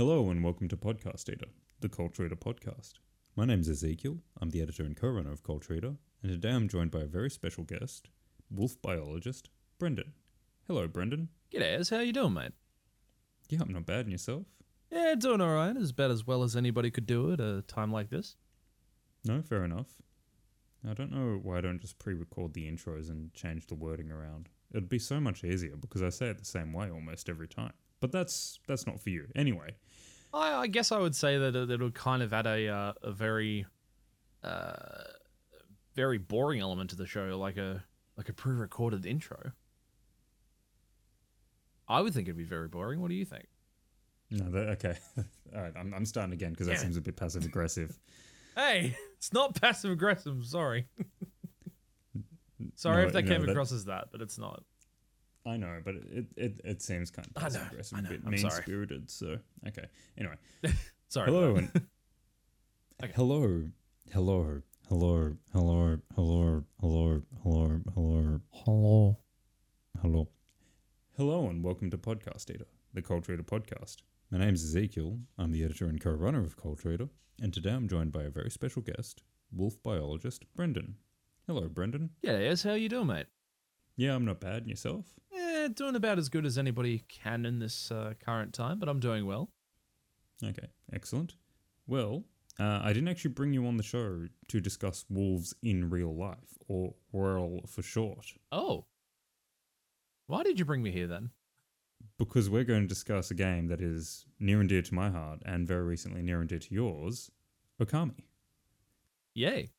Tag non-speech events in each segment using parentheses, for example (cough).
Hello and welcome to Podcast Eater, the Culture Eater podcast. My name's Ezekiel. I'm the editor and co-runner of Culture Eater, and today I'm joined by a very special guest, wolf biologist Brendan. Hello, Brendan. G'day, how you doing, mate? Yeah, I'm not bad. And yourself? Yeah, doing all right. As about as well as anybody could do at a time like this. No, fair enough. I don't know why I don't just pre-record the intros and change the wording around. It'd be so much easier because I say it the same way almost every time. But that's that's not for you. Anyway, I, I guess I would say that it, would kind of add a uh, a very uh, very boring element to the show, like a like a pre-recorded intro. I would think it'd be very boring. What do you think? no, that, okay. (laughs) All right, I'm, I'm starting again because that Yeah. seems a bit passive aggressive. Hey, it's not passive aggressive. Sorry. (laughs) sorry No, if that no, came that- across as that, but it's not. I know, but it, it, it seems kind of I know, passive aggressive, I a know, bit mean spirited. So okay. Anyway, (laughs) Sorry. hello and (laughs) Okay. hello, hello, hello, hello, hello, hello, hello, hello, that. Hello. hello, hello, and welcome to Podcast Eater, the Culture Eater podcast. My name's Ezekiel. I'm the editor and co-runner of Culture Eater, and today I'm joined by a very special guest, wolf biologist Brendan. Hello, Brendan. G'day, how you doing, mate? Yeah, I'm not bad. And yourself? Eh, doing about as good as anybody can in this uh, current time, but I'm doing well. Okay, excellent. Well, uh, I didn't actually bring you on the show to discuss wolves in real life, or WORL for short, Oh. Why did you bring me here then? because we're going to discuss a game that is near and dear to my heart, and very recently near and dear to yours, Okami. Yay.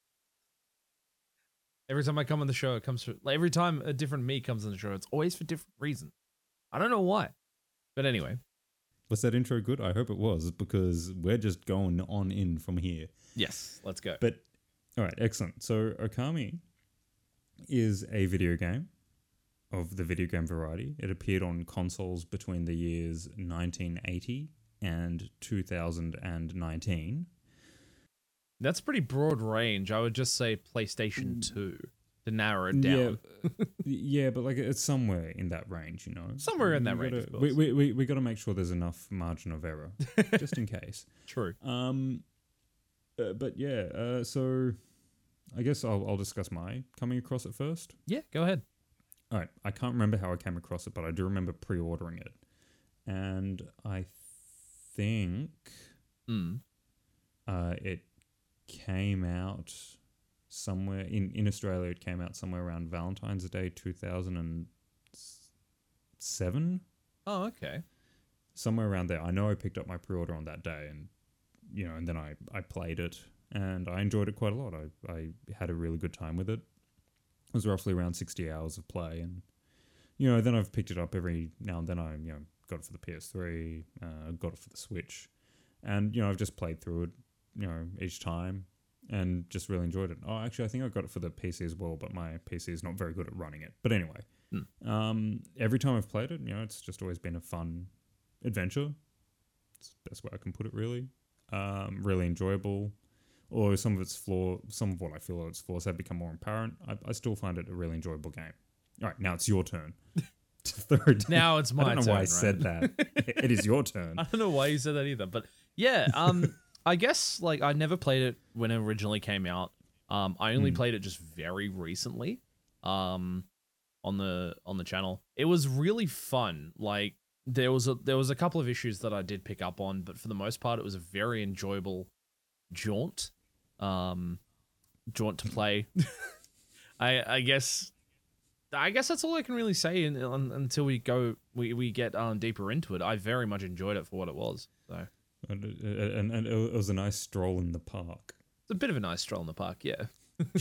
Every time I come on the show, it comes for like, every time a different me comes on the show, it's always for different reason. I don't know why. But anyway, Was that intro good? I hope it was, because we're just going on in from here. yes, let's go. But all right, excellent. So Okami is a video game of the video game variety. It appeared on consoles between the years 1980 and 2019. That's pretty broad range. I would just say PlayStation 2 to narrow it down. Yeah, yeah, but like it's somewhere in that range, you know. Somewhere in that We range, gotta- we, we, we, we got to make sure there's enough margin of error, (laughs) just in case. True. Um, uh, but yeah, uh, so I guess I'll, I'll discuss my coming across it first. Yeah, go ahead. All right, I can't remember how I came across it, but I do remember pre-ordering it, and I think Mm. uh, it came out somewhere in in Australia. It came out somewhere around Valentine's Day two thousand and seven, Oh, okay. somewhere around there. I know I picked up my pre-order on that day, and you know, and then I I played it, and I enjoyed it quite a lot. I I had a really good time with it. It was roughly around sixty hours of play, and you know, then I've picked it up every now and then. I you know got it for the PS3, uh, got it for the Switch, and you know I've just played through it, you know, each time, and just really enjoyed it. Oh, actually, I think I got it for the PC as well, but my PC is not very good at running it. But anyway, Hmm. um, every time I've played it, you know, it's just always been a fun adventure. It's the best way I can put it, really. Um, really enjoyable. Although some of its flaw, some of what I feel are its flaws have become more apparent. I, I still find it a really enjoyable game. All right, now it's your turn. to throw it down. Now it's my (laughs) I don't know turn. why I right? said that. it is your turn. (laughs) I don't know why you said that either, but yeah, um, (laughs) I guess like I never played it when it originally came out. Um, I only Hmm. played it just very recently, um, on the on the channel. It was really fun. Like there was a there was a couple of issues that I did pick up on, but for the most part, it was a very enjoyable jaunt, um, jaunt to play. (laughs) I I guess. I guess that's all I can really say in, un, until we go we, we get um, deeper into it. I very much enjoyed it for what it was. So And, uh, and, and it was a nice stroll in the park it's a bit of a nice stroll in the park, yeah. (laughs) with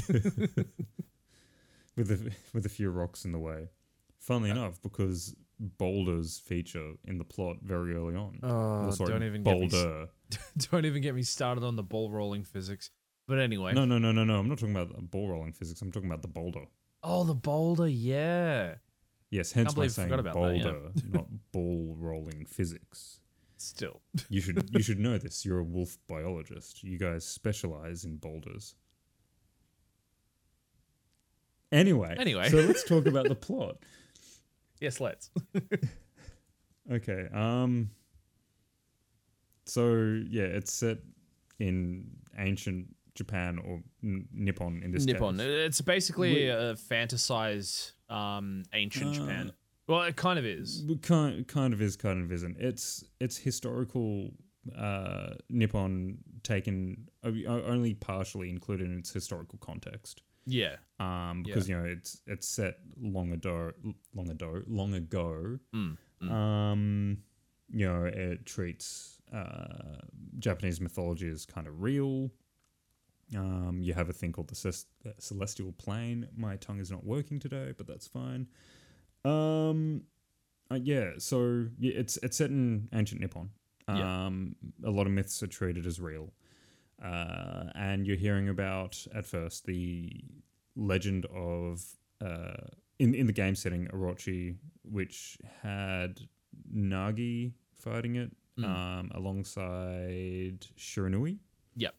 a, with a few rocks in the way. Funnily uh, enough, because boulders feature in the plot very early on. Oh, Or, sorry, don't even get me, boulder. (laughs) don't even get me started on the ball rolling physics. But anyway, No, no, no, no, no. I'm not talking about the ball rolling physics. I'm talking about the boulder. oh the boulder, yeah. Yes, hence my saying forgot about that, yeah. boulder, (laughs) not ball rolling physics. Still, You should you should (laughs) know this. You're a wolf biologist. You guys specialize in boulders. Anyway, Anyway. so let's talk about the plot. (laughs) yes, let's. (laughs) Okay. Um. so yeah, it's set in ancient Japan or N- Nippon in this Nippon. case. It's basically We- a fantasized um, ancient Uh, Japan. Well, it kind of is. Kind, kind of is, kind of isn't. It's it's historical uh, Nippon taken o- o- only partially included in its historical context. Yeah. Um, because you know it's it's set long ago, long ago, long ago. Mm. Mm. Um, you know it treats uh, Japanese mythology as kind of real. Um, you have a thing called the uh, celestial plane. My tongue is not working today, but that's fine. Um, uh, yeah, so yeah, it's it's set in ancient Nippon. Yeah. Um, a lot of myths are treated as real, uh, and you're hearing about at first the legend of uh, in in the game setting Orochi, which had Nagi fighting it Mm. um, alongside Shiranui. Yep.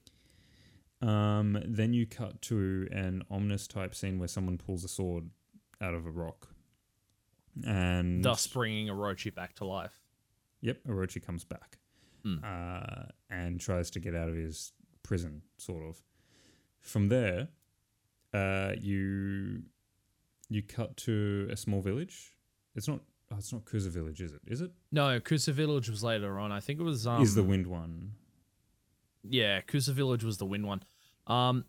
Um, then you cut to an ominous type scene where someone pulls a sword out of a rock, and Thus bringing Orochi back to life. Yep, Orochi comes back Hmm. uh, and tries to get out of his prison, sort of. From there, uh, you you cut to a small village. It's not. Oh, it's not Kusa village, is it? Is it? No, Kusa Village was later on. I think it was. Um, is the wind one? Yeah, Kusa Village was the wind one. Um,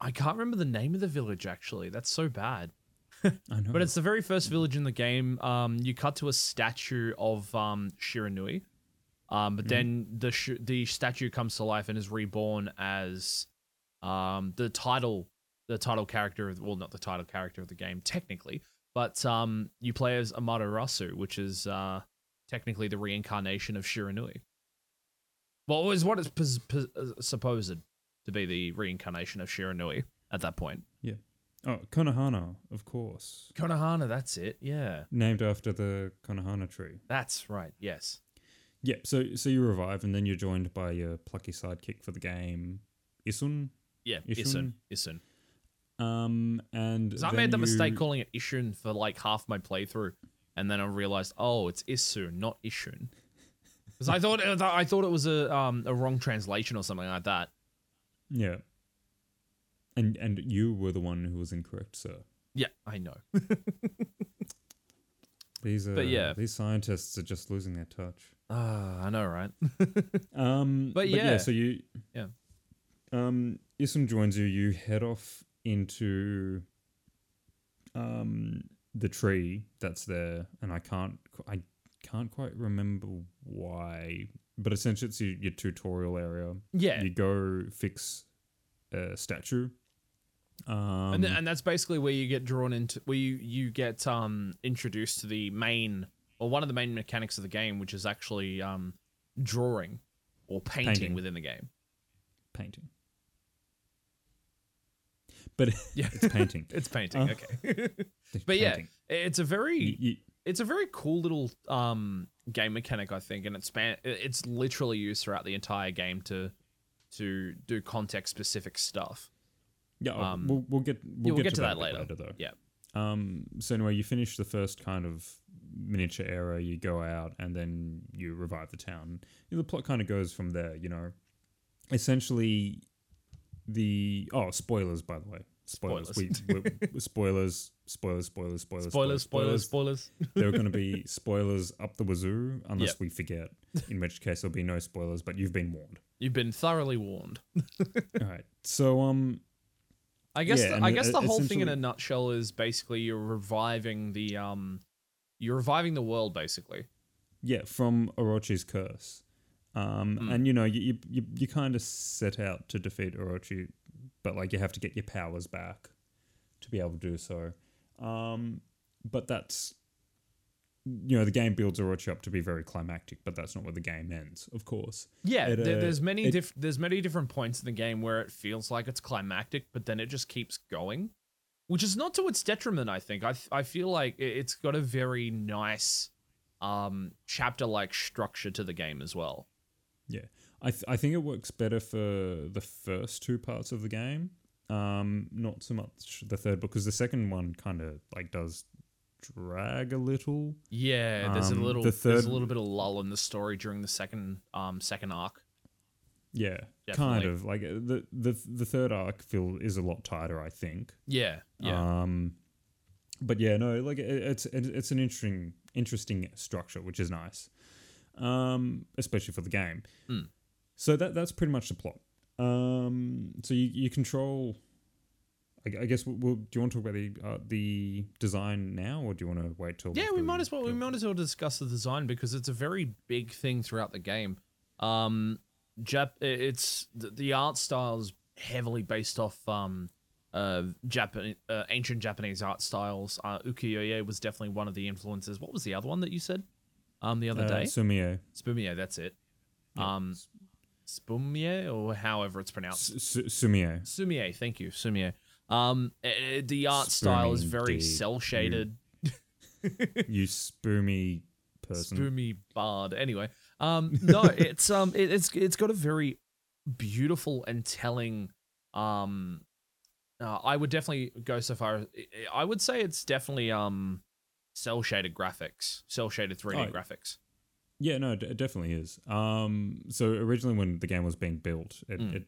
I can't remember the name of the village actually. That's so bad. (laughs) I know. But it's the very first village in the game. Um, you cut to a statue of um Shiranui, um, but then the sh- the statue comes to life and is reborn as um the title the title character of well not the title character of the game technically, but um you play as Amaterasu, which is uh technically the reincarnation of Shiranui. Well, is what is pos- pos- uh, supposed to be the reincarnation of Shiranui at that point. Oh, Konohana, of course, Konohana, that's it. Yeah. named after the Konohana tree. That's right. Yes. Yep. So so you revive, and then you're joined by your plucky sidekick for the game, Issun. Yeah. Issun. Issun. Um, and I made the mistake calling it Ishun for like half my playthrough, and then I realized, oh, it's Issun, not Ishun. Because (laughs) I thought I thought it was a um a wrong translation or something like that. Yeah. And and you were the one who was incorrect, sir. Yeah, I know. (laughs) These uh, But yeah. these scientists are just losing their touch. Ah, I know, right? (laughs) (laughs) Um, But yeah. so you Yeah. Um, Issun joins you. You head off into um the tree that's there, and I can't I can't quite remember why, but essentially it's your, your tutorial area. Yeah. You go fix a statue. Um, and, th- and that's basically where you get drawn into where you you get um introduced to the main or one of the main mechanics of the game which is actually um drawing or painting, Painting. within the game painting. But (laughs) yeah it's painting. (laughs) it's painting Uh, okay (laughs) It's but yeah it's a very You- you- it's a very cool little um game mechanic i think and it's span it's literally used throughout the entire game to to do context specific stuff yeah, oh, um, we'll, we'll get we'll, yeah, we'll get, get to, that, that bit later. though. yeah Um, so anyway, you finish the first kind of miniature era. You go out and then you revive the town. the plot kind of goes from there. You know, essentially the oh spoilers by the way spoilers Spoilers. We, we, spoilers spoilers spoilers spoilers spoilers spoilers spoilers (laughs) there are going to be (laughs) spoilers up the wazoo unless Yep. we forget in which case there'll be no spoilers but you've been warned you've been thoroughly warned (laughs) all right so um I guess Yeah, the, I guess the whole thing in a nutshell is basically you're reviving the um you're reviving the world basically. yeah from orochi's curse um Mm. and you know you you, you, you kind of set out to defeat orochi but like you have to get your powers back to be able to do so um but that's you know the game builds orochi up to be very climactic but that's not where the game ends of course Yeah, It, there, uh, there's many it- diff- there's many different points in the game where it feels like it's climactic, but then it just keeps going, which is not to its detriment. I think I I feel like it- it's got a very nice um chapter like structure to the game as well. Yeah, I th- I think it works better for the first two parts of the game. Um, not so much the third because the second one kind of like does drag a little. Yeah, there's a Um, little the there's a little bit of lull in the story during the second um second arc. Yeah, Definitely. kind of like uh, the the the third arc feel is a lot tighter, I think. Yeah, yeah. Um, but yeah, no, like it, it's it, it's an interesting interesting structure, which is nice, um, especially for the game. Mm. So that that's pretty much the plot. Um, so you you control. I, I guess we'll, we'll, do you want to talk about the uh, the design now, or do you want to wait till? Yeah, we might as well. We might as well discuss the design because it's a very big thing throughout the game. Um, Jap, it's the, the art style is heavily based off um, uh, Japan, uh, ancient Japanese art styles. Uh, ukiyo-e was definitely one of the influences. What was the other one that you said? Um, the other uh, day, Sumie. Spumie. That's it. Yeah. Um, Spumie or however it's pronounced. S- Sumie. Sumie, thank you, Sumie. Um, the art style is very cel shaded. you spoomy person. Spoomy bard. Anyway, um, no, (laughs) it's um, it, it's it's got a very beautiful and telling. Um, uh, I would definitely go so far. as- I would say it's definitely um, cel shaded graphics, cel shaded three D Oh, graphics. Yeah, no, it it definitely is. Um, so originally when the game was being built, it, Mm. it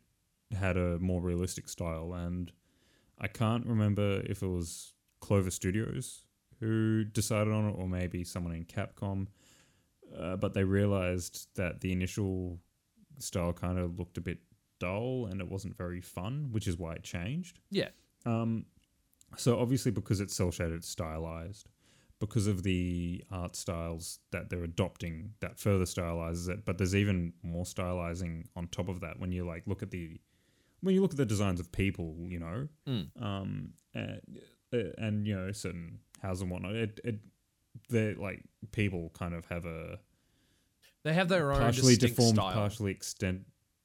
had a more realistic style, and I can't remember if it was Clover Studios who decided on it, or maybe someone in Capcom. Uh, but they realized that the initial style kind of looked a bit dull, and it wasn't very fun, which is why it changed. Yeah. Um, so obviously because it's cel shaded, it's stylized. Because of the art styles that they're adopting, that further stylizes it. But there's even more stylizing on top of that when you like look at the when you look at the designs of people, you know, Mm. um, and, and you know certain houses and whatnot. It, it they're like people kind of have a They have their own partially deformed, style. partially extent,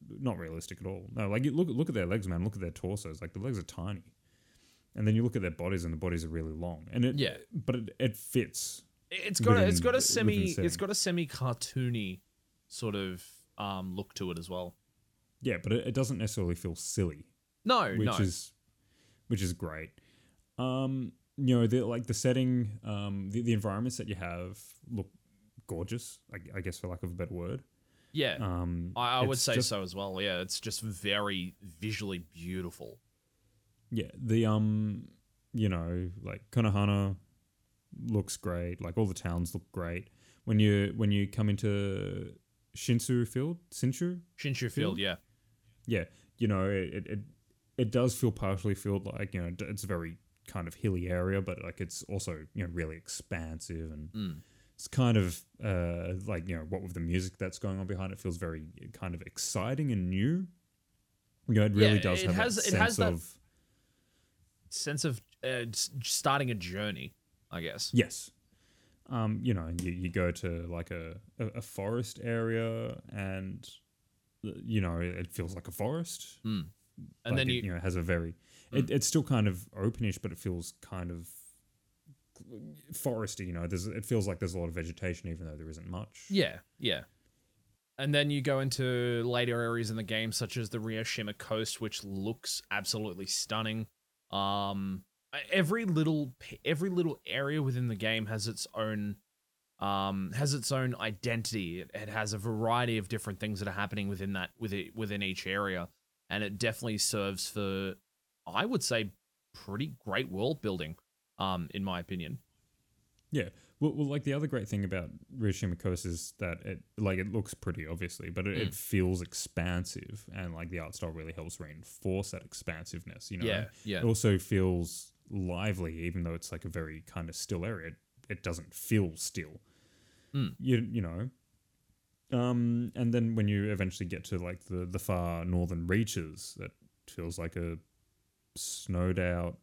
not realistic at all. No, like you look look at their legs, man. Look at their torsos. Like the legs are tiny, and then you look at their bodies, and the bodies are really long. And it, Yeah. but it, it fits. It's got a, it's within- got a semi it's got a semi cartoony sort of um look to it as well. Yeah, but it, it doesn't necessarily feel silly, No, which no. is which is great. Um, you know, the like the setting, um, the, the environments that you have look gorgeous. I, I guess for lack of a better word. yeah. Um, I, I would say just- so as well. Yeah, it's just very visually beautiful. Yeah, the um, you know, like Konohana looks great. Like all the towns look great. When you when you come into Shinsu Field, Shinshu, Shinshu Field, yeah. Yeah, you know, it it, it, does feel partially filled like you know it's a very kind of hilly area, but like it's also you know really expansive and Mm. it's kind of uh like you know what with the music that's going on behind it feels very kind of exciting and new. You know, it really Yeah, does it have has- that it sense has that- of Sense of uh, starting a journey, I guess. Yes. Um, you know, you, you go to like a, a, a forest area and, uh, you know, it feels like a forest. Mm. And Like then it, you, you know, it has a very, it, it's still kind of openish, but it feels kind of foresty, you know, there's, it feels like there's a lot of vegetation, even though there isn't much. yeah, yeah. And then you go into later areas in the game, such as the Ryoshima coast, which looks absolutely stunning. Um, every little every little area within the game has its own um has its own identity. It, it has a variety of different things that are happening within that within within each area, and it definitely serves for, I would say, pretty great world building. Um, in my opinion. Yeah. Well, well, like the other great thing about Ryoshima Coast is that it, like, it looks pretty, obviously, but it, Mm. it feels expansive, and like the art style really helps reinforce that expansiveness. You know, Yeah, yeah. it also feels lively, even though it's like a very kind of still area. It, it doesn't feel still. Mm. You you know. Um, and then when you eventually get to like the the far northern reaches, that feels like a snowed out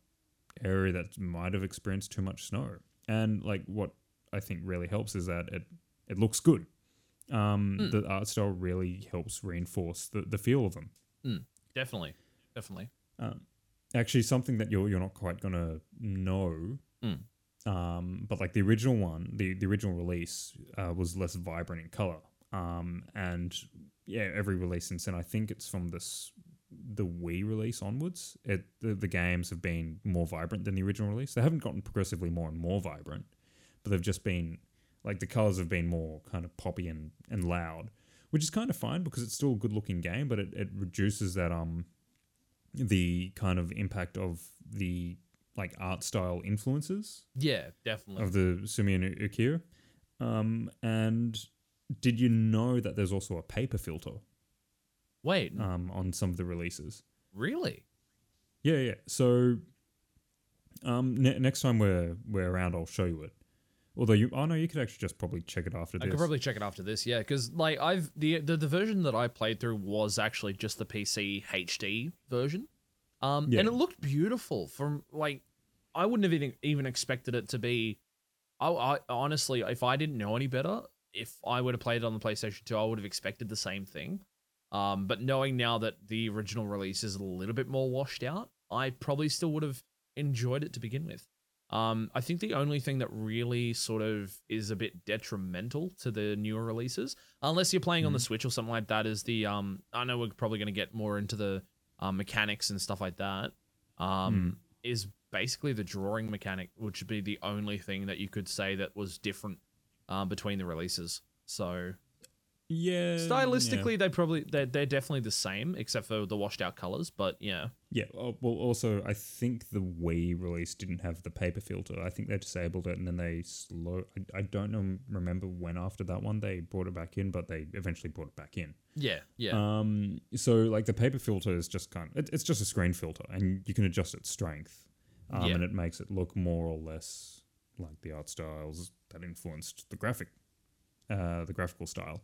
area that might have experienced too much snow. And like what I think really helps is that it it looks good. Um, Mm. The art style really helps reinforce the, the feel of them. Definitely, definitely. Um, actually, something that you're you're not quite gonna know. Mm. Um, but like the original one, the the original release uh, was less vibrant in color. Um, and yeah, every release since then, I think it's from this the Wii release onwards. It the, the games have been more vibrant than the original release. They haven't gotten progressively more and more vibrant. but they've just been like the colors have been more kind of poppy and, and loud, which is kind of fine because it's still a good looking game, but it, it reduces that um the kind of impact of the like art style influences Yeah, definitely. of the Sumian Ukir. Um, and did you know that there's also a paper filter Wait, um, on some of the releases? really? Yeah, yeah. So um, ne- next time we're we're around, I'll show you it. Although you, oh no, you could actually just probably check it after I this. could probably check it after this, yeah, because like I've the, the the version that I played through was actually just the PC HD version, um, Yeah. and it looked beautiful. From like, I wouldn't have even even expected it to be. I, I honestly, if I didn't know any better, if I would have played it on the PlayStation Two, I would have expected the same thing. Um, but knowing now that the original release is a little bit more washed out, I probably still would have enjoyed it to begin with. Um, I think the only thing that really sort of is a bit detrimental to the newer releases, unless you're playing on the Switch or something like that, is the um. I know we're probably going to get more into the um, mechanics and stuff like that. Um, is basically the drawing mechanic, which would be the only thing that you could say that was different uh, between the releases. So yeah, stylistically, they probably they're, they're definitely the same, except for the washed out colors. But yeah, Yeah. oh, Well, also, I think the Wii release didn't have the paper filter. I think they disabled it and then they slow. I, I don't know. Remember when after that one they brought it back in, but they eventually brought it back in. yeah, yeah. Um. So like the paper filter is just kind of it, it's just a screen filter, and you can adjust its strength, um, Yeah. and it makes it look more or less like the art styles that influenced the graphic. Uh, the graphical style.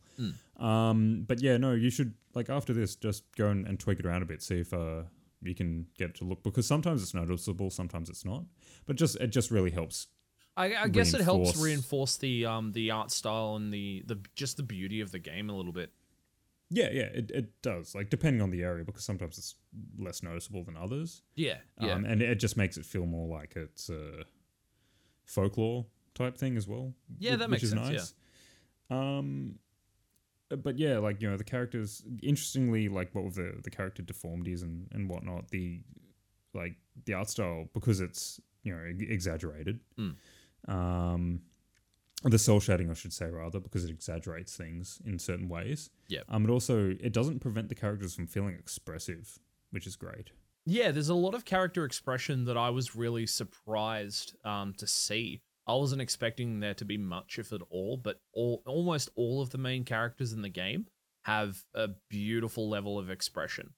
Um, but yeah, no, you should like after this just go and, and tweak it around a bit, see if uh, you can get it to look because sometimes it's noticeable, sometimes it's not. But just it just really helps. I, I guess it helps reinforce- reinforce the um the art style and the the just the beauty of the game a little bit. Yeah, yeah, it, it does. Like depending on the area, because sometimes it's less noticeable than others. Yeah, yeah, Um, and it just makes it feel more like it's a folklore type thing as well. Yeah, whi- that which makes is sense, yeah. nice. Um, uh, but yeah, like you know, the characters. Interestingly, like what with the the character deformities and and whatnot, the like the art style because it's you know ex- exaggerated. Mm. Um, the soul shading, I should say, rather, because it exaggerates things in certain ways. Yeah. Um, but also it doesn't prevent the characters from feeling expressive, which is great. yeah. There's a lot of character expression that I was really surprised um to see. I wasn't expecting there to be much, if at all, but all almost all of the main characters in the game have a beautiful level of expression,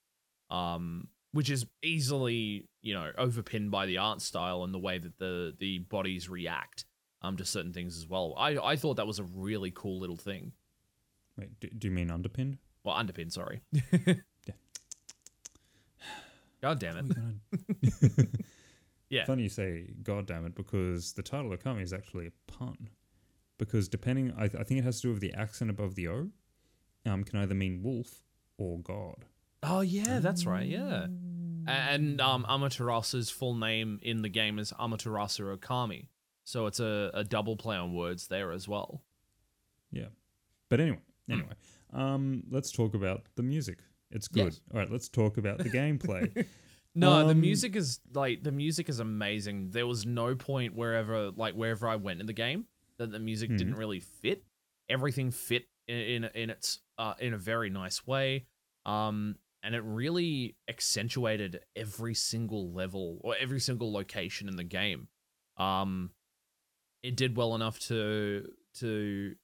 um, which is easily you know overpinned by the art style and the way that the the bodies react um to certain things as well. I I thought that was a really cool little thing. Wait, do, do you mean underpinned? Well, underpin, sorry. (laughs) God damn it. (laughs) Yeah. Funny you say "God damn it" because the title Okami is actually a pun. Because depending, I, I think it has to do with the accent above the O. Um, can either mean wolf or God. Oh yeah, that's right. Yeah, and um, Amaterasu's full name in the game is Amaterasu Okami, so it's a, a double play on words there as well. Yeah. But anyway, Hmm. anyway, um, let's talk about the music. It's good. Yes. All right, let's talk about the gameplay. (laughs) No, the Um, music is like the music is amazing. There was no point wherever like wherever I went in the game that the music didn't really fit. Everything fit in in, in its uh, in a very nice way. Um, and it really accentuated every single level or every single location in the game. Um, it did well enough to to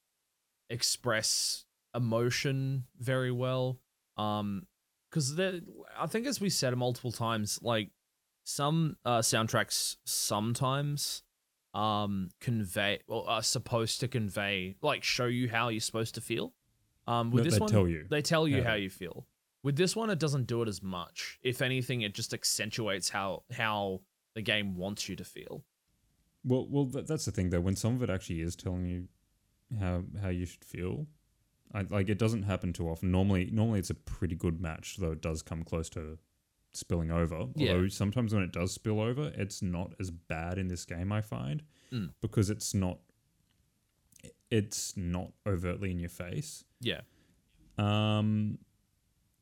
express emotion very well. Um, because I think as we said multiple times, like some uh, soundtracks sometimes um convey or are supposed to convey like show you how you're supposed to feel. Um, with No, this they one, tell you they tell you how. how you feel. With this one, it doesn't do it as much. If anything, it just accentuates how how the game wants you to feel. Well, well, that, that's the thing though. When some of it actually is telling you how how you should feel, I, like it doesn't happen too often. Normally, normally it's a pretty good match, though it does come close to spilling over. Yeah. Although sometimes when it does spill over, it's not as bad in this game. I find Mm. because it's not it's not overtly in your face. Yeah, Um,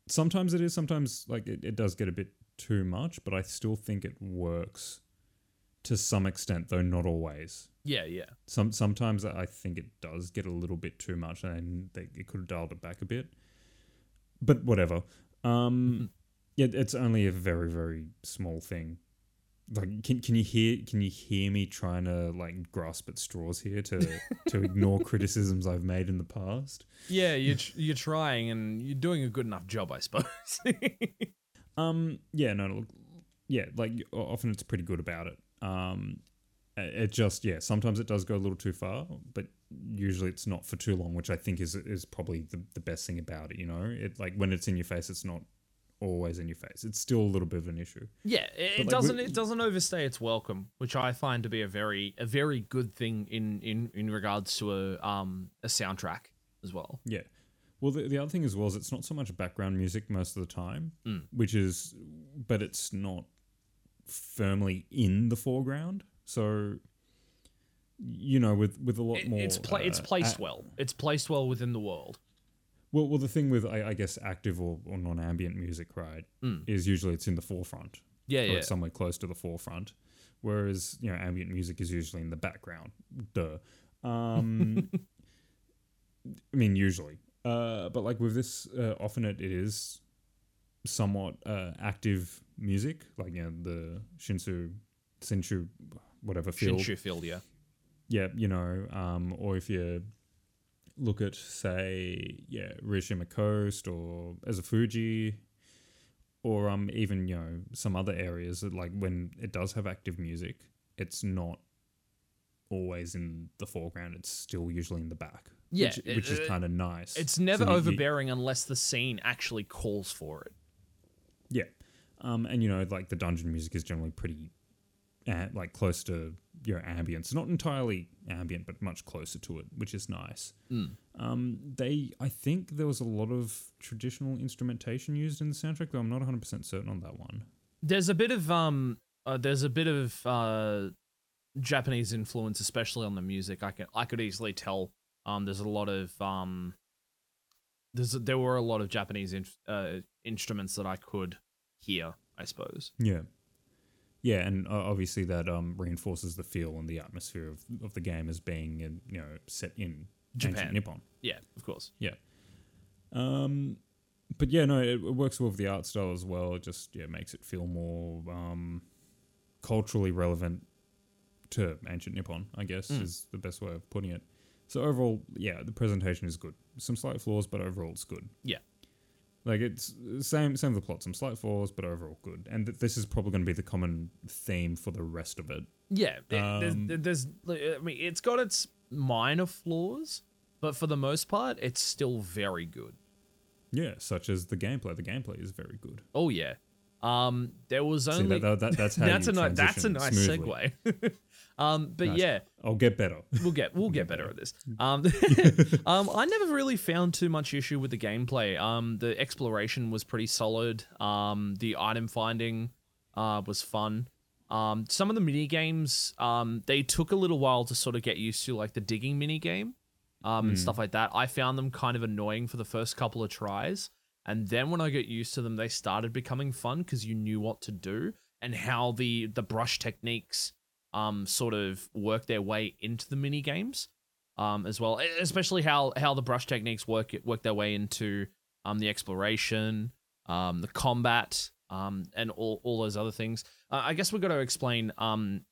sometimes it is. Sometimes like it, it does get a bit too much, but I still think it works to some extent, though not always. Yeah, yeah. Some sometimes I think it does get a little bit too much, and they, it could have dialed it back a bit. But whatever. Um, yeah, it's only a very very small thing. Like, can can you hear can you hear me trying to like grasp at straws here to to (laughs) ignore criticisms I've made in the past? Yeah, you're (laughs) tr- you're trying and you're doing a good enough job, I suppose. (laughs) Um, yeah, no, look, yeah, like often it's pretty good about it. Um, it just yeah, sometimes it does go a little too far, but usually it's not for too long, which I think is is probably the, the best thing about it. You know, it like when it's in your face, it's not always in your face. It's still a little bit of an issue. yeah, it, it like, doesn't we- it doesn't overstay its welcome, which I find to be a very a very good thing in in in regards to a um a soundtrack as well. Yeah. Well, the, the other thing as well is it's not so much background music most of the time, Mm. which is, but it's not firmly in the foreground. So, you know, with with a lot It- more, it's pla- it's uh, placed a- well. It's placed well within the world. Well, well, the thing with I, I guess active or, or non-ambient music, right, Mm. is usually it's in the forefront Yeah, or yeah. it's somewhere close to the forefront, whereas you know ambient music is usually in the background. Duh. Um, (laughs) I mean, usually, uh, but like with this, uh, often it, it is somewhat uh, active music, like you know the Shinsu, Shinshu, whatever field Shinshu field, yeah. yeah, you know, um, or if you look at say, yeah, Ryoshima Coast or Azafuji, or um, even you know some other areas that like when it does have active music, it's not always in the foreground. It's still usually in the back. Yeah, which, it- which is kind of nice. It's never So you- you- overbearing unless the scene actually calls for it. Yeah, um, and you know, like the dungeon music is generally pretty, uh, like close to your ambience. Not entirely ambient, but much closer to it, which is nice. Mm. Um, they, I think there was a lot of traditional instrumentation used in the soundtrack, though I'm not 100 percent certain on that one. There's a bit of um, uh, there's a bit of uh, Japanese influence, especially on the music. I can I could easily tell. Um, there's a lot of um, there's there were a lot of Japanese in, uh, instruments that I could hear. I suppose. Yeah, yeah, and uh, obviously that um reinforces the feel and the atmosphere of, of the game as being, uh, you know, set in Japan. ancient Nippon. Yeah, of course. Yeah. Um, but yeah, no, it, it works well with the art style as well. It just yeah makes it feel more um, culturally relevant to ancient Nippon. I guess Mm. is the best way of putting it. So overall, yeah, the presentation is good. Some slight flaws, but overall it's good. Yeah. Like it's same same with the plot. Some slight flaws, but overall good. And th- this is probably going to be the common theme for the rest of it. Yeah, it- there's, Um, there's, I mean, it's got its minor flaws, but for the most part, it's still very good. Yeah, such as the gameplay. The gameplay is very good. Oh yeah. Um, there was See, only that, that, that- that's how (laughs) that's you a ni- that's a nice smoothly. segue. (laughs) um, but Nice. yeah, I'll get better. we'll get we'll get better at this. Um, (laughs) um, I never really found too much issue with the gameplay. Um, the exploration was pretty solid. Um, the item finding, uh, was fun. Um, some of the mini games, um, they took a little while to sort of get used to, like the digging mini game, um, and Hmm. stuff like that. I found them kind of annoying for the first couple of tries, and then when I got used to them, they started becoming fun because you knew what to do and how the the brush techniques um sort of work their way into the mini games um as well especially how how the brush techniques work work their way into um the exploration um the combat um and all all those other things uh, i guess we've got to explain um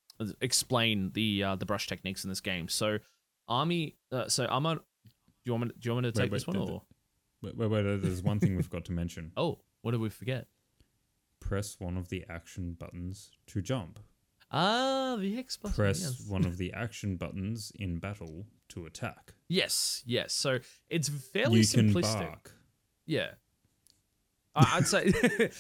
explain the uh, the brush techniques in this game so army uh, so i'm a do you want me, do you want me to Wait, take this wait, one th- or Wait, wait, wait, there's one thing we've got to mention. (laughs) oh what did we forget Press one of the action buttons to jump. Ah the x button Press yes. one of the action buttons in battle to attack. yes yes so it's fairly you can simplistic bark. Yeah. I'd say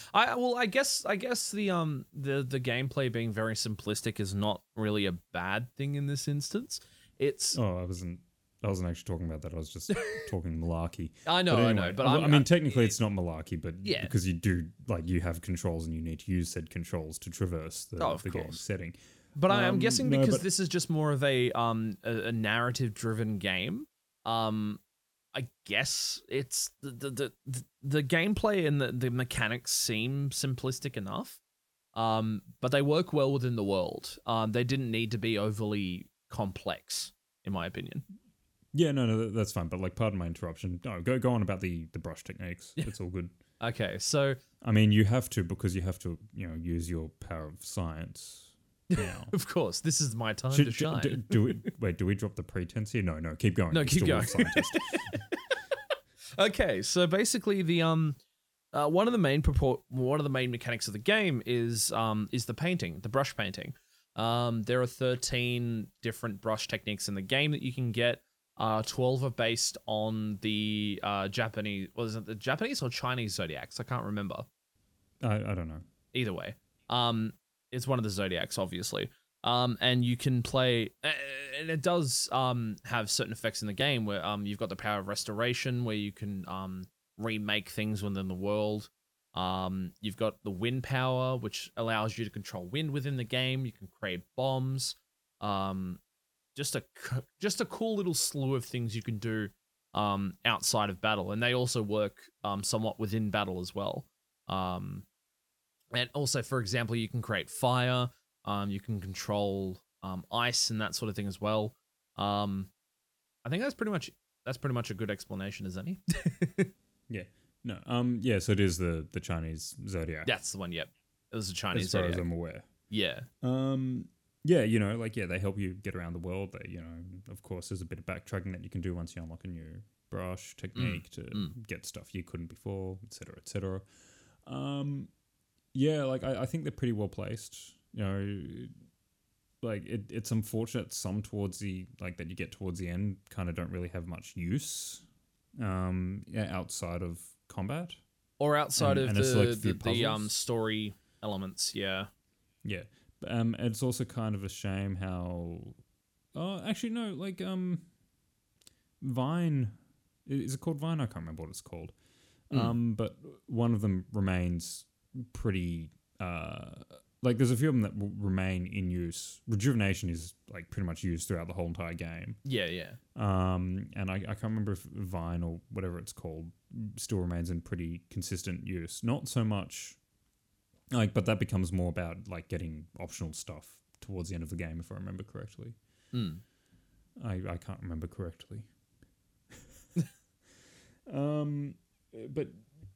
(laughs) I well I guess I guess the um the the gameplay being very simplistic is not really a bad thing in this instance. It's Oh, I wasn't. I wasn't actually talking about that. I was just (laughs) talking malarkey. I know But I know but I, I mean, technically, it's not malarkey, but Yeah. because you do like you have controls and you need to use said controls to traverse the, Oh, the game setting. but I, I'm um, guessing no, because but- this is just more of a um a, a narrative driven game. Um I guess it's the the the, the, the gameplay and the, the mechanics seem simplistic enough. Um, but they work well within the world. Um, they didn't need to be overly complex, in my opinion. Yeah, no, no, that's fine. But like, pardon my interruption. No, go go on about the the brush techniques. It's all good. (laughs) Okay, so I mean, you have to because you have to, you know, use your power of science (laughs) now. of course, this is my time Should- to shine. do, do we, (laughs) wait, do we drop the pretense here? No, no, keep going. No, You're keep still going. scientist. Okay, so basically the um uh, one of the main purport one of the main mechanics of the game is um is the painting, the brush painting. Um there are 13 different brush techniques in the game that you can get. Uh 12 are based on the uh Japanese was it the Japanese or Chinese zodiacs? I can't remember. I, I don't know. Either way. Um it's one of the zodiacs obviously. Um and you can play and it does um have certain effects in the game where um you've got the power of restoration where you can um remake things within the world. Um you've got the wind power which allows you to control wind within the game. You can create bombs. Um just a just a cool little slew of things you can do um outside of battle and they also work um somewhat within battle as well. Um and also for example you can create fire um, you can control um, ice and that sort of thing as well. Um, I think that's pretty much that's pretty much a good explanation, is any? (laughs) Yeah, no. Um, yeah. So it is the the Chinese zodiac. that's the one. Yep, it was a Chinese as far as zodiac. I'm aware. Yeah, Um, yeah, you know, like yeah, they help you get around the world. They, you know, of course, there's a bit of backtracking that you can do once you unlock a new brush technique to mm. get stuff you couldn't before, etc., etc. Um, yeah, like I, I think they're pretty well placed. You know, like it, it's unfortunate some towards the like that you get towards the end kind of don't really have much use. Um, yeah, outside of combat. or outside And- of and the the, the um story elements. Yeah, Yeah. Um, it's also kind of a shame how. Oh, actually, no. Like, um, Vine. Is it called Vine? I can't remember what it's called. Mm. Um, but one of them remains pretty. Uh, like, there's a few of them that will remain in use. Rejuvenation is like pretty much used throughout the whole entire game. yeah, yeah. Um, and I, I can't remember if Vine or whatever it's called still remains in pretty consistent use. Not so much, like, but that becomes more about like getting optional stuff towards the end of the game, if I remember correctly. Mm. I, I can't remember correctly. (laughs) um, but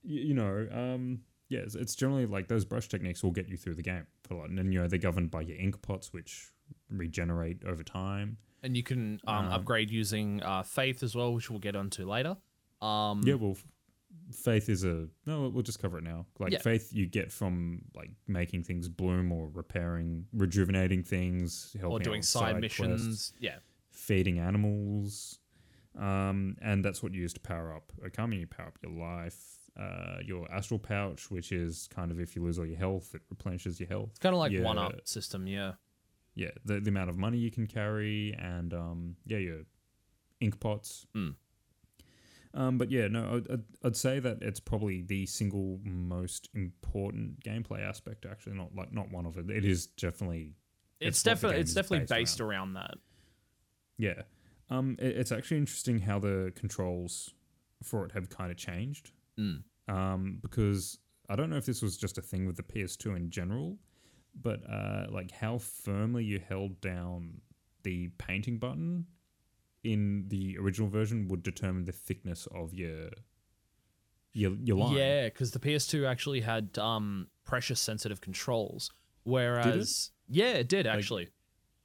y- you know, um, yeah, it's, it's generally like those brush techniques will get you through the game for a lot, and then you know they're governed by your ink pots, which regenerate over time. And you can um, Um, upgrade using uh, faith as well, which we'll get onto later. Um, Yeah, well, faith is a no. We'll just cover it now. Like Yeah. faith, you get from like making things bloom or repairing, rejuvenating things, helping or doing side, quests, missions. Yeah, feeding animals, um, and that's what you use to power up Okami. You power up your life, uh, your astral pouch, which is kind of if you lose all your health, it replenishes your health. it's kind of like Yeah. one up system. Yeah, Yeah, the the amount of money you can carry, and um, yeah, your ink pots. Mm. Um, but yeah, no, I'd, I'd, say that it's probably the single most important gameplay aspect. Actually, not like not one of it. It is definitely it's, It's definitely it's definitely based based around that. yeah. Um, it, it's actually interesting how the controls for it have kind of changed. Mm. Um, because I don't know if this was just a thing with the PS2 in general, but uh, like how firmly you held down the painting button in the original version would determine the thickness of your your your line. Yeah, because the PS2 actually had um pressure sensitive controls, whereas yeah, it did actually.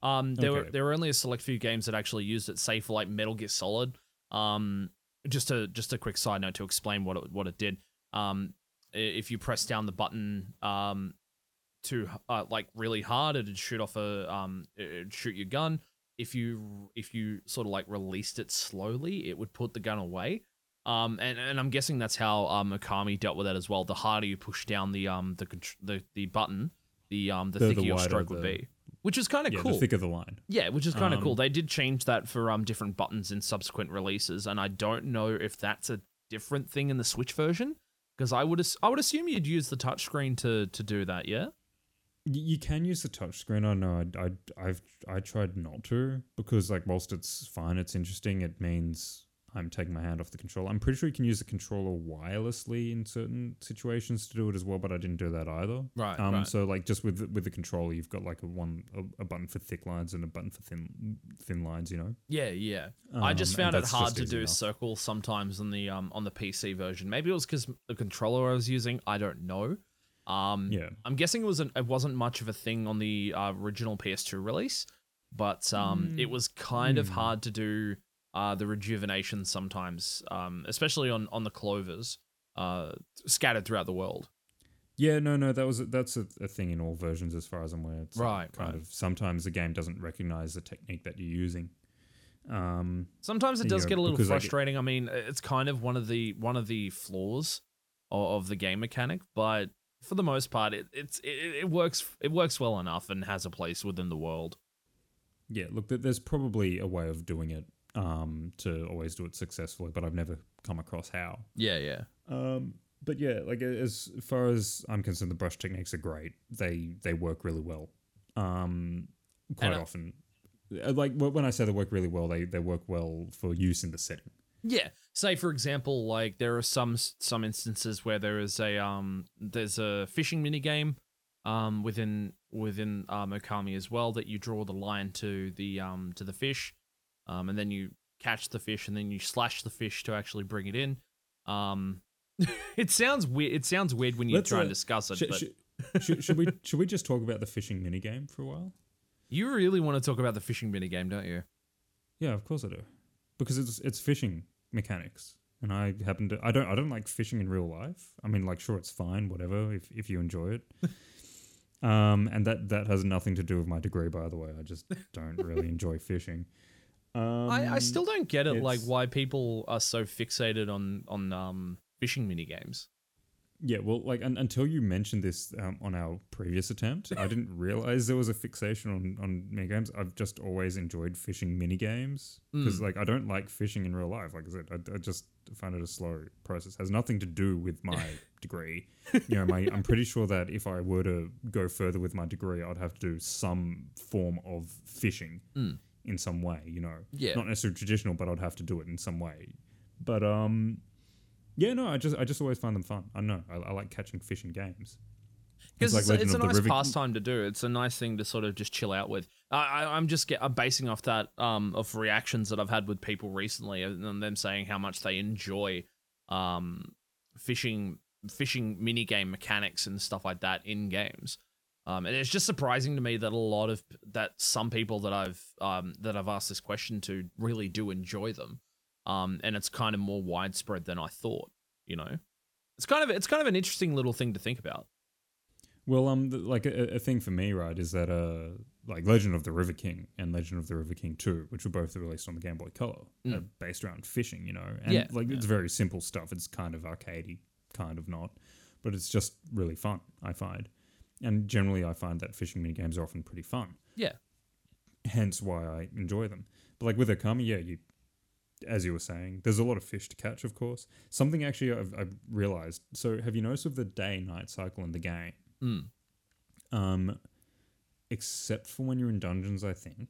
um, there were there were only a select few games that actually used it, say for like Metal Gear Solid. Um, just a just a quick side note to explain what it, what it did. Um, if you press down the button um too uh, like really hard, it'd shoot off a um it'd shoot your gun. If you if you sort of like released it slowly, it would put the gun away. Um, and, and I'm guessing that's how um Okami dealt with that as well. The harder you push down the um the the, the button, the um the, The- thicker the your stroke would the- be, which is kind of yeah, cool. the thicker the line. Yeah, which is kind of cool. Um, They did change that for um different buttons in subsequent releases, and I don't know if that's a different thing in the Switch version because I would I would assume you'd use the touchscreen to to do that. Yeah. Y- You can use the touchscreen. I know. I, I, I've I tried not to because like whilst it's fine, it's interesting. It means I'm taking my hand off the controller. I'm pretty sure you can use the controller wirelessly in certain situations to do it as well, but I didn't do that either. Right. Um, right. so like just with the, with the controller, you've got like a one a, a button for thick lines and a button for thin thin lines. You know. Yeah, yeah. I just Um, found it hard to do enough. circle sometimes on the um on the PC version. Maybe it was because the controller I was using. I don't know. Um, Yeah. I'm guessing it wasn't it wasn't much of a thing on the uh, original PS2 release, but um, it Mm, was kind of hmm. hard to do uh, the rejuvenation sometimes, um, especially on on the clovers uh, scattered throughout the world. Yeah, no, no, that was that's a, a thing in all versions as far as I'm aware. It's Right, kind right. of sometimes the game doesn't recognize the technique that you're using. Um, Sometimes it does know, get a little because, like, frustrating. I mean, it's kind of one of the one of the flaws of, of the game mechanic, but for the most part, it it's it, it works it works well enough and has a place within the world. yeah, look, there's probably a way of doing it um, to always do it successfully, but I've never come across how. Yeah, yeah, Um, but yeah, like as far as I'm concerned, the brush techniques are great. They they work really well. Um, quite And, often, Uh, like when I say they work really well, they they work well for use in the setting. Yeah. Say for example, like there are some some instances where there is a um there's a fishing mini game um within within um Okami as well that you draw the line to the um to the fish, um and then you catch the fish and then you slash the fish to actually bring it in. Um, (laughs) it sounds weird. It sounds weird when you Let's, try and uh, discuss it, Sh- but sh- should, should we should we just talk about the fishing mini game for a while? you really want to talk about the fishing mini game, don't you? Yeah, of course I do, because it's it's fishing mechanics, and I happen to I don't I don't like fishing in real life. I mean, like sure it's fine, whatever if if you enjoy it. (laughs) um, and that that has nothing to do with my degree, by the way. I just (laughs) don't really enjoy fishing. Um, I, I still don't get it, like why people are so fixated on on um fishing mini games. Yeah, well, like un- until you mentioned this um, on our previous attempt, I didn't (laughs) realize there was a fixation on on mini games. I've just always enjoyed fishing mini games because, Mm. like, I don't like fishing in real life. Like I said, I, I just find it a slow process. has nothing to do with my (laughs) degree. You know, my I'm pretty sure that if I were to go further with my degree, I'd have to do some form of fishing Mm. in some way. You know, Yeah. not necessarily traditional, but I'd have to do it in some way. But um, yeah, no, I just I just always find them fun. I know I, I like catching fish in games. Because it's, Legend it's a of the nice River- pastime to do. It's a nice thing to sort of just chill out with. I, I, I'm just get, I'm basing off that um of reactions that I've had with people recently and them saying how much they enjoy um fishing fishing mini game mechanics and stuff like that in games. Um, and it's just surprising to me that a lot of that some people that I've um that I've asked this question to really do enjoy them. Um, and it's kind of more widespread than I thought. You know, it's kind of it's kind of an interesting little thing to think about. Well, um, like a, a thing for me, right, is that uh, like Legend of the River King and Legend of the River King Two, which were both released on the Game Boy Color, are Mm. based around fishing, you know, and Yeah, like yeah. it's very simple stuff. It's kind of arcadey, kind of not, but it's just really fun. I find, and generally, I find that fishing mini games are often pretty fun. Yeah. Hence why I enjoy them. But like with Okami, yeah, you, as you were saying, there's a lot of fish to catch, of course. Something actually I've, I've realized. So have you noticed with the day night cycle in the game? Mm. um, except for when you're in dungeons, I think,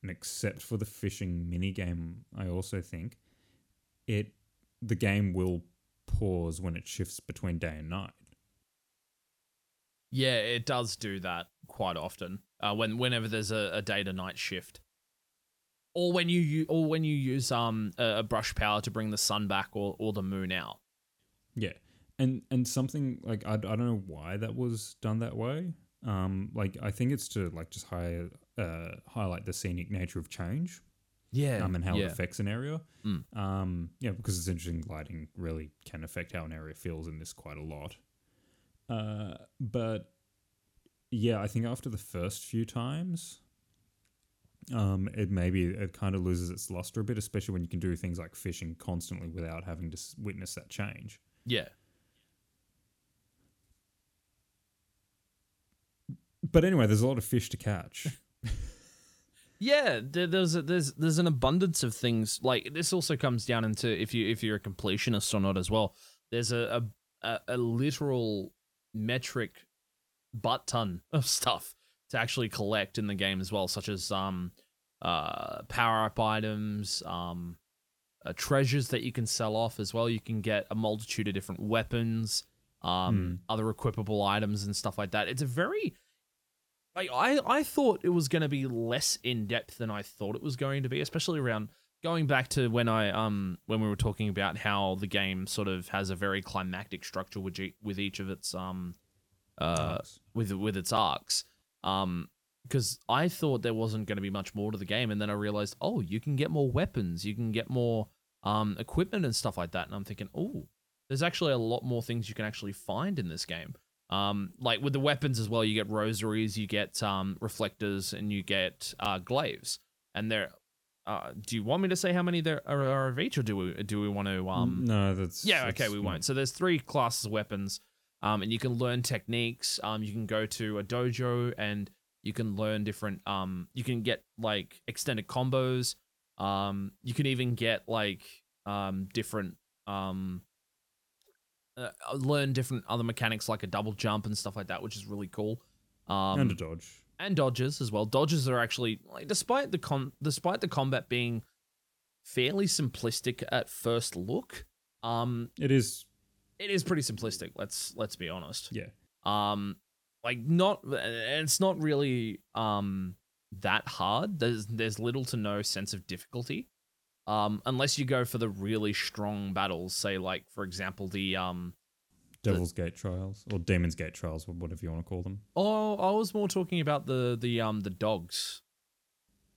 and except for the fishing mini game, I also think it the game will pause when it shifts between day and night. Yeah, it does do that quite often. Uh, when whenever there's a, a day to night shift, or when you or when you use um a, a brush power to bring the sun back or, or the moon out. Yeah, and and something like I, I don't know why that was done that way. Um, like I think it's to like just high, uh, highlight the scenic nature of change. Yeah, um, and how yeah. it affects an area. Mm. Um, yeah, because it's interesting. Lighting really can affect how an area feels in this quite a lot. Uh, but yeah, I think after the first few times, um, it maybe it kind of loses its luster a bit, especially when you can do things like fishing constantly without having to witness that change. yeah, But anyway, there's a lot of fish to catch. (laughs) yeah. There, there's a, there's there's an abundance of things. Like this also comes down into if you if you're a completionist or not as well. There's a a, a, a literal metric butt ton of stuff to actually collect in the game as well, such as um uh power up items, um uh, treasures that you can sell off as well. You can get a multitude of different weapons, um, other equipable items and stuff like that. It's a very like I I thought it was going to be less in depth than I thought it was going to be, especially around going back to when I um when we were talking about how the game sort of has a very climactic structure with each, with each of its um uh with with its arcs. Um, because I thought there wasn't going to be much more to the game, and then I realized, oh, you can get more weapons, you can get more um equipment and stuff like that, and I'm thinking, oh, there's actually a lot more things you can actually find in this game. Um, like with the weapons as well, you get rosaries, you get um reflectors, and you get uh glaives, and they're. Uh, do you want me to say how many there are, are of each, or do we do we want to um? no, that's Yeah, okay, we won't. So there's three classes of weapons, um, and you can learn techniques. Um, you can go to a dojo and you can learn different. Um, you can get like extended combos. Um, you can even get like um different um. Uh, learn different other mechanics like a double jump and stuff like that, which is really cool. Um, and a dodge. and dodges as well. Dodges are actually like despite the con despite the combat being fairly simplistic at first look, um, It is, it is pretty simplistic. Let's let's be honest. yeah. Um, like not, and it's not really um that hard. There's there's little to no sense of difficulty. Um, unless you go for the really strong battles, say like for example the um The- Devil's Gate Trials or Demon's Gate Trials, or whatever you want to call them. oh I was more talking about the the um the dogs.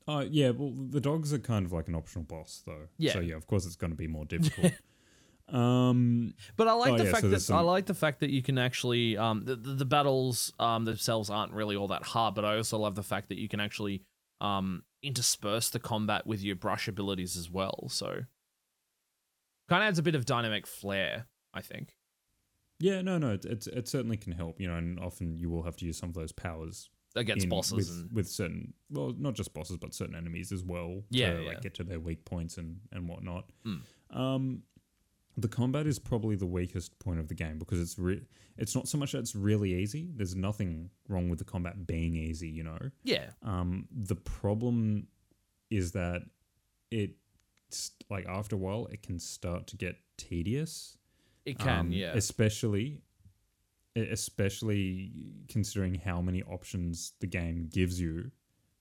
Uh, yeah, well, the dogs are kind of like an optional boss, though. Yeah. So yeah, of course it's going to be more (laughs) difficult. Um, But I like Oh, the yeah, fact so that there's I like the fact that you can actually um the, the, the battles um themselves aren't really all that hard, but I also love the fact that you can actually um intersperse the combat with your brush abilities as well. So kind of adds a bit of dynamic flair, I think. yeah, no, no, it, it it certainly can help, you know, and often you will have to use some of those powers Against in- bosses with, and with certain, well, not just bosses, but certain enemies as well. Yeah, to yeah. like get to their weak points and and whatnot. Mm. Um, the combat is probably the weakest point of the game because it's re- it's not so much that it's really easy. There's nothing wrong with the combat being easy, you know. yeah, Um, the problem is that it like after a while it can start to get tedious. it can, um, yeah. especially especially considering how many options the game gives you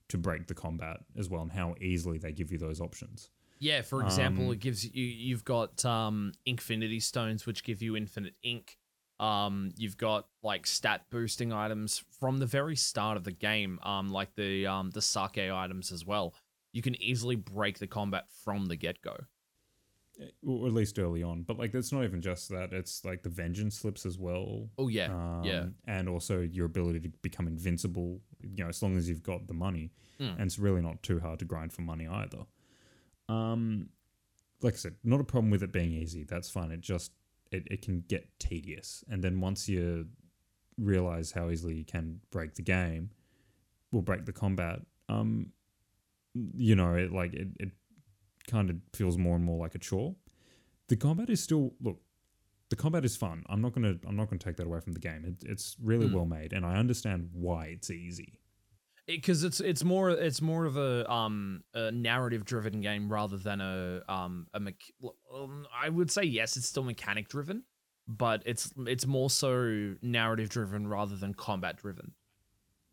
to break the combat as well and how easily they give you those options. Yeah, for example, Um, it gives you you've got um infinity stones which give you infinite ink. Um you've got like stat boosting items from the very start of the game, um like the um the sake items as well. You can easily break the combat from the get-go. or at least early on. But like, it's not even just that; it's like the vengeance slips as well. Oh yeah. um, yeah. and also your ability to become invincible. You know, as long as you've got the money, Mm. and it's really not too hard to grind for money either. Um, like I said, not a problem with it being easy. That's fine. It just it, it can get tedious, and then once you realize how easily you can break the game, will break the combat. Um, you know, it like it, it kind of feels more and more like a chore. The combat is still look. The combat is fun. I'm not gonna. I'm not gonna take that away from the game. It, it's really Mm. well made, and I understand why it's easy. Because it's it's more it's more of a um a narrative driven game rather than a um a mech- um, I would say yes it's still mechanic driven but it's it's more so narrative driven rather than combat driven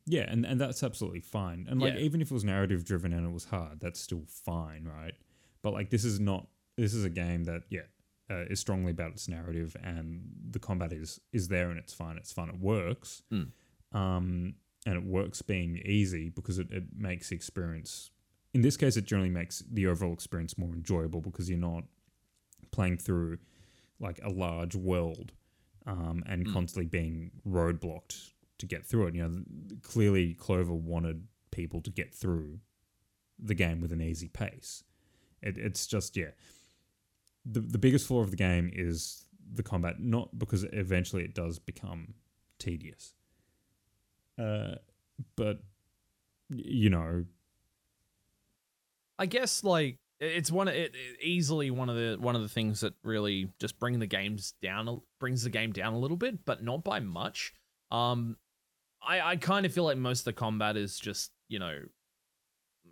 Yeah, and, and that's absolutely fine. And like Yeah. even if it was narrative driven and it was hard, that's still fine, right? But like this is not this is a game that yeah uh, is strongly about its narrative and the combat is is there and it's fine. It's fun. It works. Mm. Um, and it works being easy because it, it makes the experience. In this case, it generally makes the overall experience more enjoyable because you're not playing through like a large world um, and Mm. constantly being roadblocked to get through it. You know, clearly Clover wanted people to get through the game with an easy pace. It, it's just yeah. The the biggest flaw of the game is the combat, not because eventually it does become tedious. Uh, but you know, I guess like it's one it, it- easily one of the one of the things that really just bring the games down brings the game down a little bit, but not by much. Um, I I kind of feel like most of the combat is just you know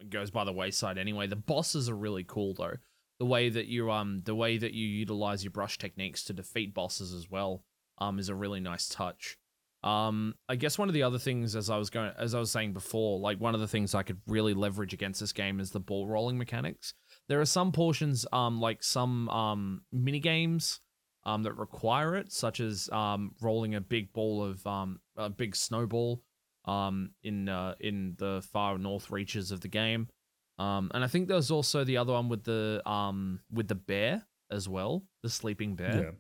goes by the wayside anyway. The bosses are really cool though. the way that you um the way that you utilize your brush techniques to defeat bosses as well um is a really nice touch. Um, I guess one of the other things, as I was going, as I was saying before, like one of the things I could really leverage against this game is the ball rolling mechanics. There are some portions, um, like some um mini games, um, that require it, such as um rolling a big ball of um a big snowball, um in uh in the far north reaches of the game. Um, and I think there's also the other one with the um with the bear as well, the sleeping bear. Yeah,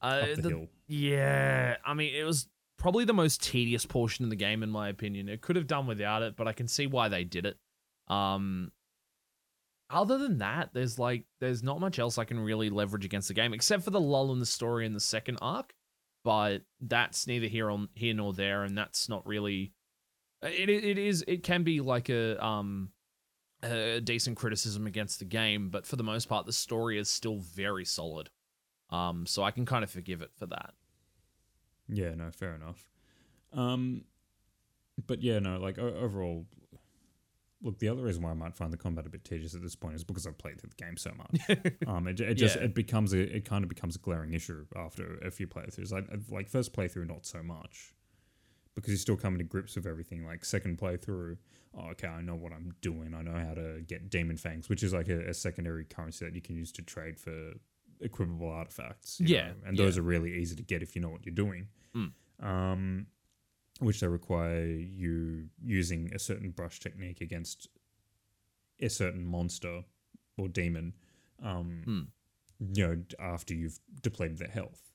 Uh, the, the- yeah, I mean, it was probably the most tedious portion of the game, in my opinion. It could have done without it, but I can see why they did it. Um, other than that, there's like there's not much else I can really leverage against the game, except for the lull in the story in the second arc. But that's neither here on here nor there, and that's not really. It it is it can be like a um a decent criticism against the game, but for the most part, the story is still very solid. Um, so I can kind of forgive it for that. Yeah, no, fair enough. Um, but yeah, no, like o- overall, look, the other reason why I might find the combat a bit tedious at this point is because I've played through the game so much. (laughs) um, it, it just Yeah. it becomes a it kind of becomes a glaring issue after a few playthroughs. Like like first playthrough, not so much, because you're still coming to grips with everything. Like second playthrough, oh, okay, I know what I'm doing. I know how to get demon fangs, which is like a, a secondary currency that you can use to trade for equipable artifacts. Yeah, know, and those are really easy to get if you know what you're doing. Mm. Um, which they require you using a certain brush technique against a certain monster or demon. Um, Mm. you know, after you've depleted their health.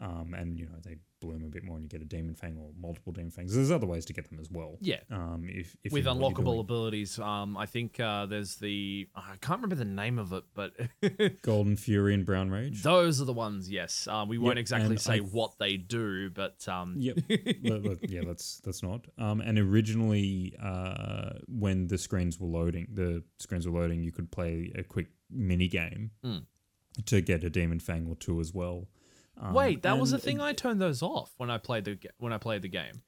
Um, and you know they bloom a bit more, and you get a demon fang or multiple demon fangs. There's other ways to get them as well. Yeah. Um, if, if With you know what you're unlockable abilities, um, I think uh, there's the I can't remember the name of it, but (laughs) Golden Fury and Brown Rage. those are the ones. Yes, uh, we won't Yep, exactly say I- what they do, but um, Yep. (laughs) Yeah, that's that's not. Um, and originally, uh, when the screens were loading, the screens were loading, you could play a quick mini game Mm. to get a demon fang or two as well. Um, Wait, that was a and thing. it- I turned those off when I played the when I played the game.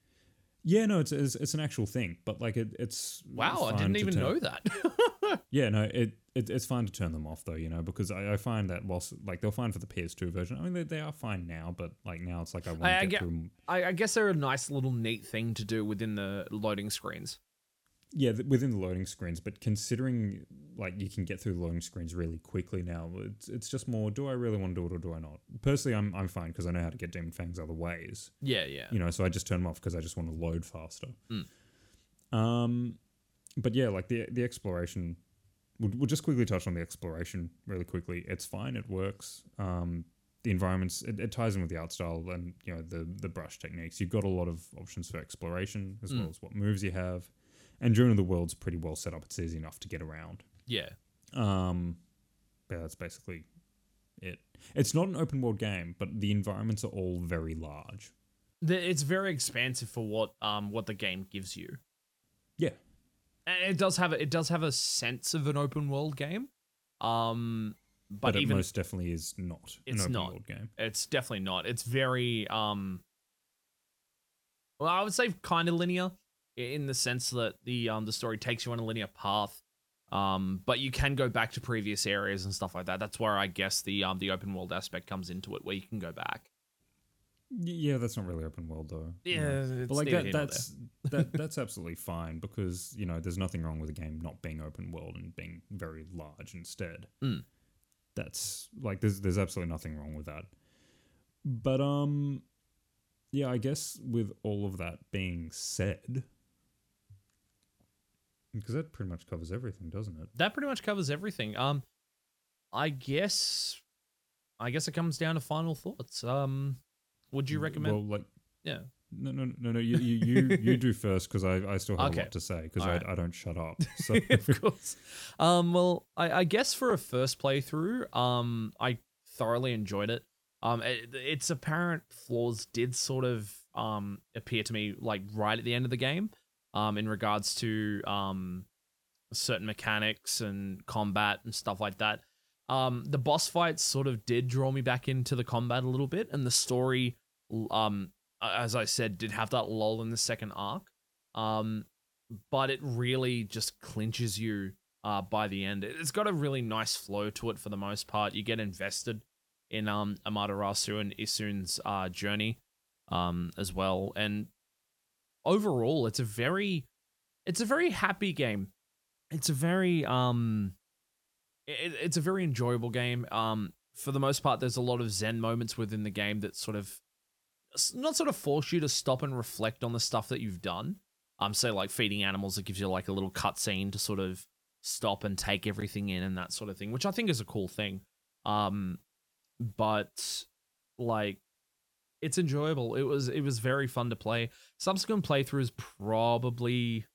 yeah, no, it's, it's it's an actual thing, but like it, it's Wow, I didn't even turn- know (laughs) that. Yeah, no, (laughs) it, it it's fine to turn them off though, you know, because I, I find that whilst like they're fine for the PS2 version. I mean, they, they are fine now, but like now it's like I want to get get- through. I, I guess they're a nice little neat thing to do within the loading screens. Yeah, th- within the loading screens, but considering like you can get through the loading screens really quickly now, it's it's just more. Do I really want to do it or do I not? Personally, I'm I'm fine because I know how to get demon fangs other ways. Yeah, yeah. you know so i just turn them off because i just want to load faster Mm. um but yeah like the the exploration we'll, we'll just quickly touch on the exploration really quickly it's fine it works um the environments it, it ties in with the art style and you know the the brush techniques you've got a lot of options for exploration as Mm. well as what moves you have and Journey of the world's pretty well set up it's easy enough to get around Yeah. um yeah that's basically it it's not an open world game but the environments are all very large It's very expansive for what um what the game gives you. yeah And it does have a, it does have a sense of an open world game. Um but, but, it even most definitely is not It's an open not. world game. it's definitely not. It's very um well, I would say kind of linear in the sense that the um the story takes you on a linear path. Um, but you can go back to previous areas and stuff like that. That's where I guess the um the open world aspect comes into it, where you can go back. Yeah, that's not really open world though. you know. Yeah, it's but like that, that's that, (laughs) that's absolutely fine because you know there's nothing wrong with a game not being open world and being very large instead. Mm. That's like there's there's absolutely nothing wrong with that. But um, yeah, I guess with all of that being said, because that pretty much covers everything, doesn't it? that pretty much covers everything. Um, I guess, I guess it comes down to final thoughts. Um, would you recommend? Well, like yeah. No, no, no, no. You, you, you, you do (laughs) first because I, I still have Okay. a lot to say because All I, right. I don't shut up. (laughs) So of course. Um, well, I, I guess for a first playthrough, um, I thoroughly enjoyed it. Um, it, its apparent flaws did sort of um appear to me like right at the end of the game, um, in regards to um certain mechanics and combat and stuff like that. Um, the boss fights sort of did draw me back into the combat a little bit, and the story, um, as I said, did have that lull in the second arc. Um, but it really just clinches you uh, by the end. It- It's got a really nice flow to it for the most part. You get invested in um, Amaterasu and Issun's uh, journey um, as well. And overall, it's a very, it's a very happy game. It's a very um, it, it's a very enjoyable game. Um, for the most part, there's a lot of zen moments within the game that sort of not sort of force you to stop and reflect on the stuff that you've done. Um, say like feeding animals, it gives you like a little cutscene to sort of stop and take everything in and that sort of thing, which I think is a cool thing. Um, but like it's enjoyable. It was it was very fun to play. Subsequent playthroughs probably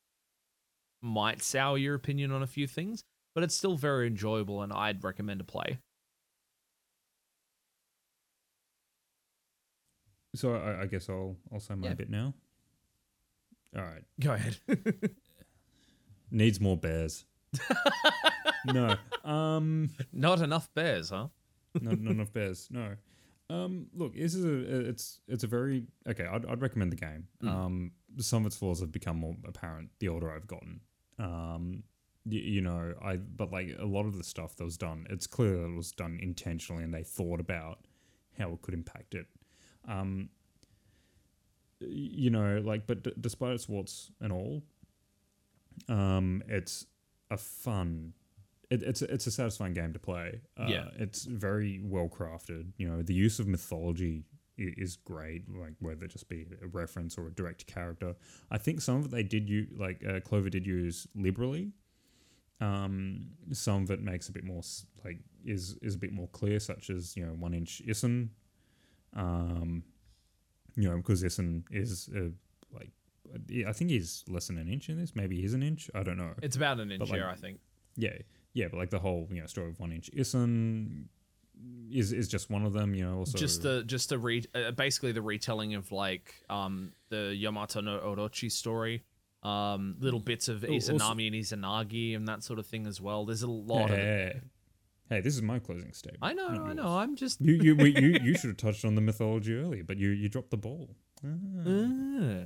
might sour your opinion on a few things, but it's still very enjoyable and I'd recommend to play. So I, I guess I'll I'll say my Yeah. bit now. All right. Go ahead. (laughs) Needs more bears. (laughs) no. Um. Not enough bears, huh? not, not enough bears. No. Um, look, this is a it's it's a very okay. I'd, I'd recommend the game. Mm. Um, some of its flaws have become more apparent the older I've gotten. Um, you, you know, I but like a lot of the stuff that was done, it's clear that it was done intentionally, and they thought about how it could impact it. Um, you know, like, but d- despite its warts and all, um, it's a fun it, it's a- it's a satisfying game to play. Uh, Yeah. it's very well crafted. You know, the use of mythology is great. Like whether it just be a reference or a direct character. I think some of it they did use, like uh, Clover did use liberally. Um, some of it makes a bit more like is is a bit more clear, such as you know one inch Issun. Um, you know because Issun is uh, like I think he's less than an inch in this. Maybe he's an inch. I don't know. It's about an inch like, here, I think. Yeah, yeah, but like the whole you know story of One Inch Issun is is just one of them. You know, also just the just the re uh, basically the retelling of like um the Yamato no Orochi story. Um, little bits of Oh, also- Izanami and Izanagi and that sort of thing as well. There's a lot of. Hey, hey, this is my closing statement. I know, I know. I'm just You you we, you you (laughs) should have touched on the mythology earlier, but you you dropped the ball. Ah. Uh,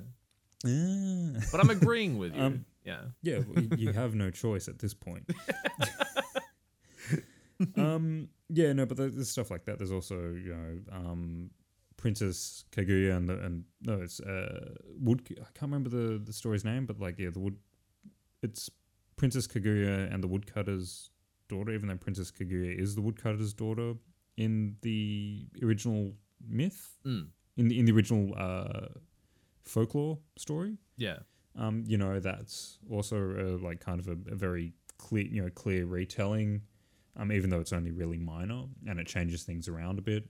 Ah. but I'm agreeing with (laughs) you. Um, yeah. Yeah, well, you- you have no choice at this point. (laughs) um, yeah, no, but there's stuff like that. There's also you know um, Princess Kaguya and the, and no, it's uh, Wood. I can't remember the the story's name, but like yeah, the wood. It's Princess Kaguya and the woodcutter's daughter, even though Princess Kaguya is the woodcutter's daughter in the original myth, Mm. in the in the original uh, folklore story Yeah. Um, you know, that's also uh, like kind of a, a very clear, you know, clear retelling. Um, even though it's only really minor and it changes things around a bit,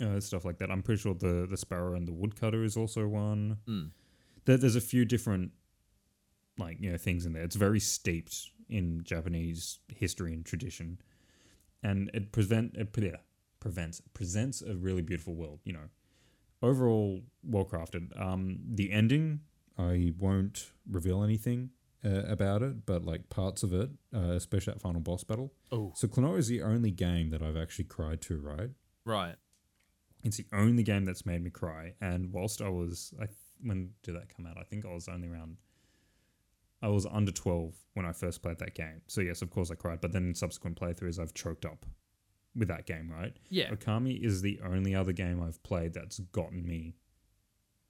uh, stuff like that. I'm pretty sure the the sparrow and the woodcutter is also one. Mm. There, there's a few different like you know things in there. It's very steeped in Japanese history and tradition, and it prevent it yeah, prevents presents a really beautiful world. You know, overall well crafted. Um, the ending I won't reveal anything uh, about it, but like parts of it, uh, especially that final boss battle. Oh, So Klonoa is the only game that I've actually cried to. Right, right. it's the only game that's made me cry. And whilst I was, I th- when did that come out? I think I was only around. I was under twelve when I first played that game. So yes, of course I cried. But then in subsequent playthroughs, I've choked up with that game. Right. Yeah. Okami is the only other game I've played that's gotten me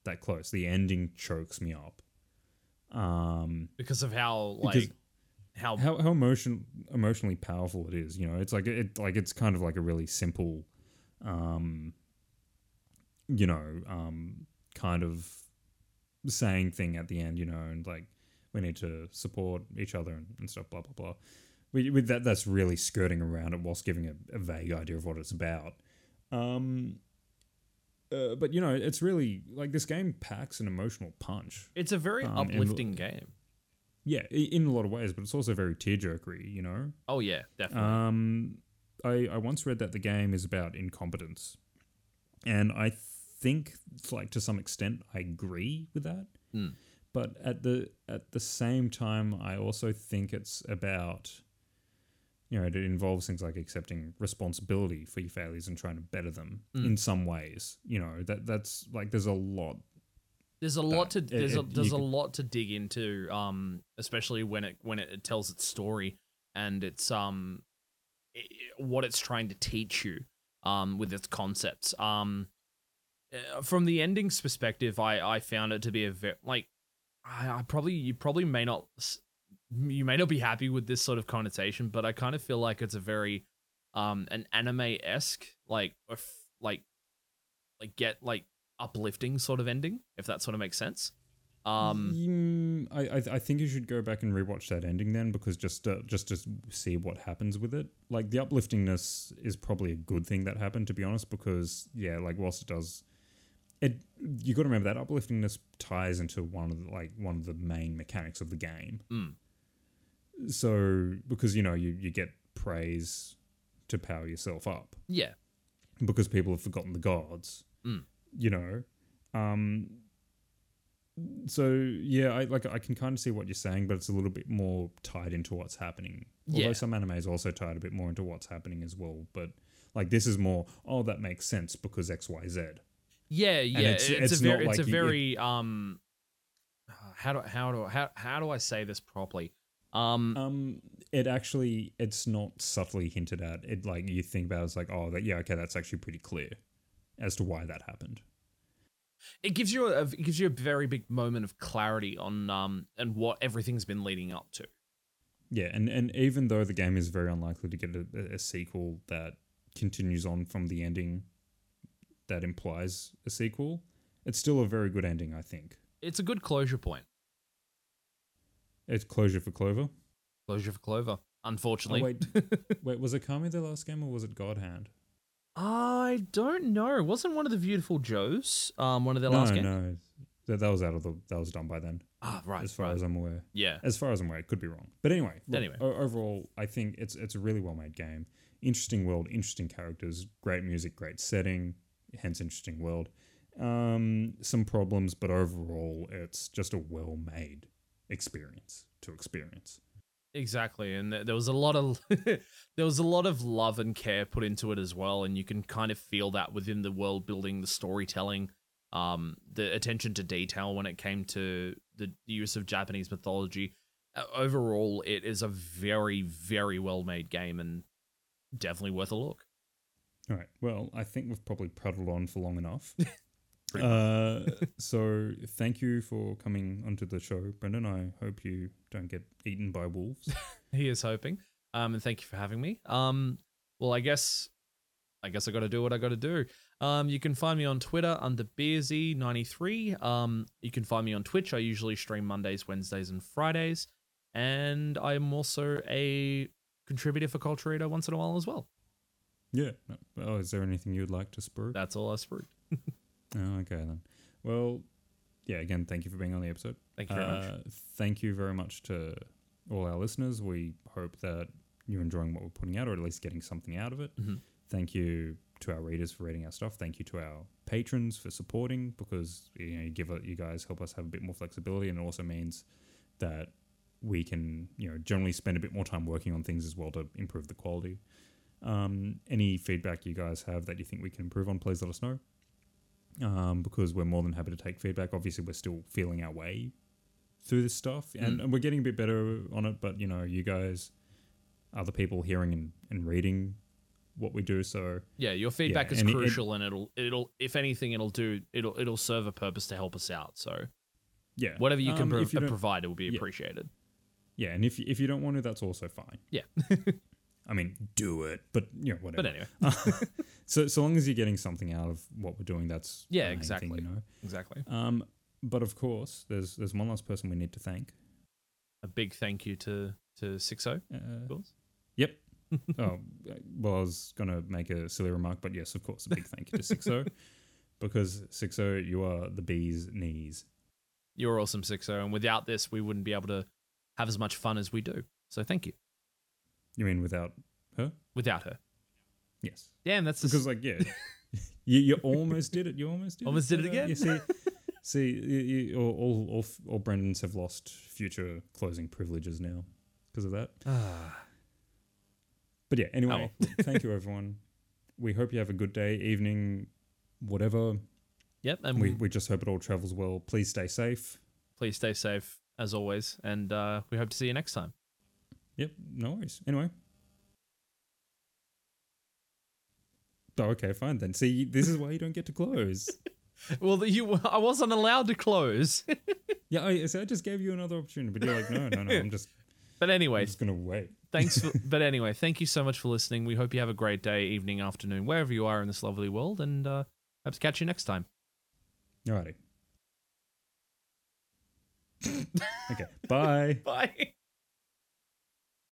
that close. The ending chokes me up. Um, Because of how like how, how how emotion emotionally powerful it is. You know, it's like it like it's kind of like a really simple, um, you know, um, kind of saying thing at the end. You know, and like we need to support each other and, and stuff. Blah blah blah. With, with that, that's really skirting around it whilst giving a, a vague idea of what it's about. Um, uh, but you know, it's really like this game packs an emotional punch. it's a very um, uplifting game. Yeah, in a lot of ways, but it's also very tearjerkery. You know. Oh yeah, definitely. Um, I I once read that the game is about incompetence, and I think, like to some extent, I agree with that. Mm. But at the at the same time, I also think it's about, you know, it involves things like accepting responsibility for your failures and trying to better them Mm. in some ways. You know that that's like there's a lot There's a lot to It- there's a there's a could- lot to dig into, um, especially when it when it, tells its story and it's um i what it's trying to teach you, um, with its concepts. Um, uh, from the ending's perspective, I I found it to be a very like I, I probably you probably may not you may not be happy with this sort of connotation, but I kind of feel like it's a very um an anime esque like like like get like uplifting sort of ending if that sort of makes sense. Um, Mm, I, I I think you should go back and rewatch that ending then, because just uh, just to see what happens with it. Like the upliftingness is probably a good thing that happened, to be honest. Because yeah, like whilst it does, it you got to remember that upliftingness ties into one of the, like one of the main mechanics of the game. Mm. So because you know you you get praise to power yourself up yeah, because people have forgotten the gods. Mm. You know, um, so yeah, I like I can kind of see what you're saying, but it's a little bit more tied into what's happening. Although Yeah. some is also tied a bit more into what's happening as well. But like this is more, oh, that makes sense because X, Y, Z. yeah, yeah. it's- It's, it's a not very, it's like a you- it- um. How do how do how how do I say this properly? Um, Um, it actually it's not subtly hinted at. It like you think about it, it's like, oh, that yeah, okay, that's actually pretty clear as to why that happened. it gives you a it gives you a very big moment of clarity on um and what everything's been leading up to. Yeah, and, and even though the game is very unlikely to get a, a sequel that continues on from the ending that implies a sequel, it's still a very good ending, I think. It's a good closure point. It's closure for Clover. Closure for Clover. Unfortunately, Oh, wait. (laughs) Wait, was it Okami the last game or was it God Hand? I don't know. Wasn't one of the Viewtiful Joes um one of their no, last games? no. That, that was out of the that was done by then, Ah, right. as far right. as I'm aware. yeah. As far as I'm aware, it could be wrong. But anyway, look, Anyway. o- overall, I think it's it's a really well made game. Interesting world, interesting characters, great music, great setting, hence interesting world. Um, some problems, but overall, it's just a well made experience to experience. Exactly, and th- there was a lot of (laughs) there was a lot of love and care put into it as well, and you can kind of feel that within the world building, the storytelling, um, the attention to detail when it came to the use of Japanese mythology. Overall, it is a very, very well made game, and definitely worth a look. All right. Well, I think we've probably prattled on for long enough. (laughs) uh, so thank you for coming onto the show, Brendan. I hope you don't get eaten by wolves. (laughs) He is hoping. Um, and thank you for having me. Um, well, I guess, I guess I got to do what I got to do. Um, you can find me on Twitter under Beersy93. Um, you can find me on Twitch. I usually stream Mondays, Wednesdays, and Fridays, and I'm also a contributor for Culture Eater once in a while as well. yeah. Oh, is there anything you'd like to spur? That's all I sprued. (laughs) Oh, okay then. Well, yeah. Again, thank you for being on the episode. Thank you very much. Uh, Thank you very much to all our listeners. We hope that you're enjoying what we're putting out, or at least getting something out of it. Mhm. Thank you to our readers for reading our stuff. Thank you to our patrons for supporting, because you know you give it, you guys help us have a bit more flexibility, and it also means that we can you know generally spend a bit more time working on things as well to improve the quality. Um, any feedback you guys have that you think we can improve on, please let us know. Um, because we're more than happy to take feedback. Obviously, we're still feeling our way through this stuff, and, Mm. and we're getting a bit better on it. But you know, you guys, other people hearing and, and reading what we do, so Yeah, your feedback Yeah, is and it- crucial, and it'll it'll if anything, it'll do it'll it'll serve a purpose to help us out. So yeah, whatever you can Um, pro- you provide, it will be yeah. appreciated. yeah, and if if you don't want to, that's also fine. Yeah. (laughs) I mean, do it, but you know, whatever. But anyway, (laughs) so so long as you're getting something out of what we're doing, that's Yeah, main thing, exactly. you know. exactly. Um, but of course, there's there's one last person we need to thank. A big thank you to to Sixo, Uh, of course. Yep. (laughs) oh, well, I was going to make a silly remark, but yes, of course, a big thank you to Sixo. (laughs) because Sixo, you are the bee's knees. You're awesome, Sixo, and without this, we wouldn't be able to have as much fun as we do. So thank you. You mean without her? Without her, Yes. damn, that's Because, just, like, yeah, (laughs) you, you almost did it. You almost did Almost it. did it uh, again. You see, see you, you, all, all, all, all Brendans have lost future closing privileges now because of that. Ah, But yeah, anyway, Oh. thank you, everyone. We hope you have a good day, evening, whatever. Yep, and we, we just hope it all travels well. Please stay safe. please stay safe as always, and uh, we hope to see you next time. Yep, no worries. Anyway. Oh, okay, fine then. See, this is why you don't get to close. (laughs) Well, you, I wasn't allowed to close, (laughs) yeah, I, so I just gave you another opportunity, but you're like, no, no, no, I'm just, (laughs) but anyway, I'm just gonna wait. thanks. For, but anyway, thank you so much for listening. We hope you have a great day, evening, afternoon, wherever you are in this lovely world, and uh, hope to catch you next time. Alrighty. okay, bye. Bye.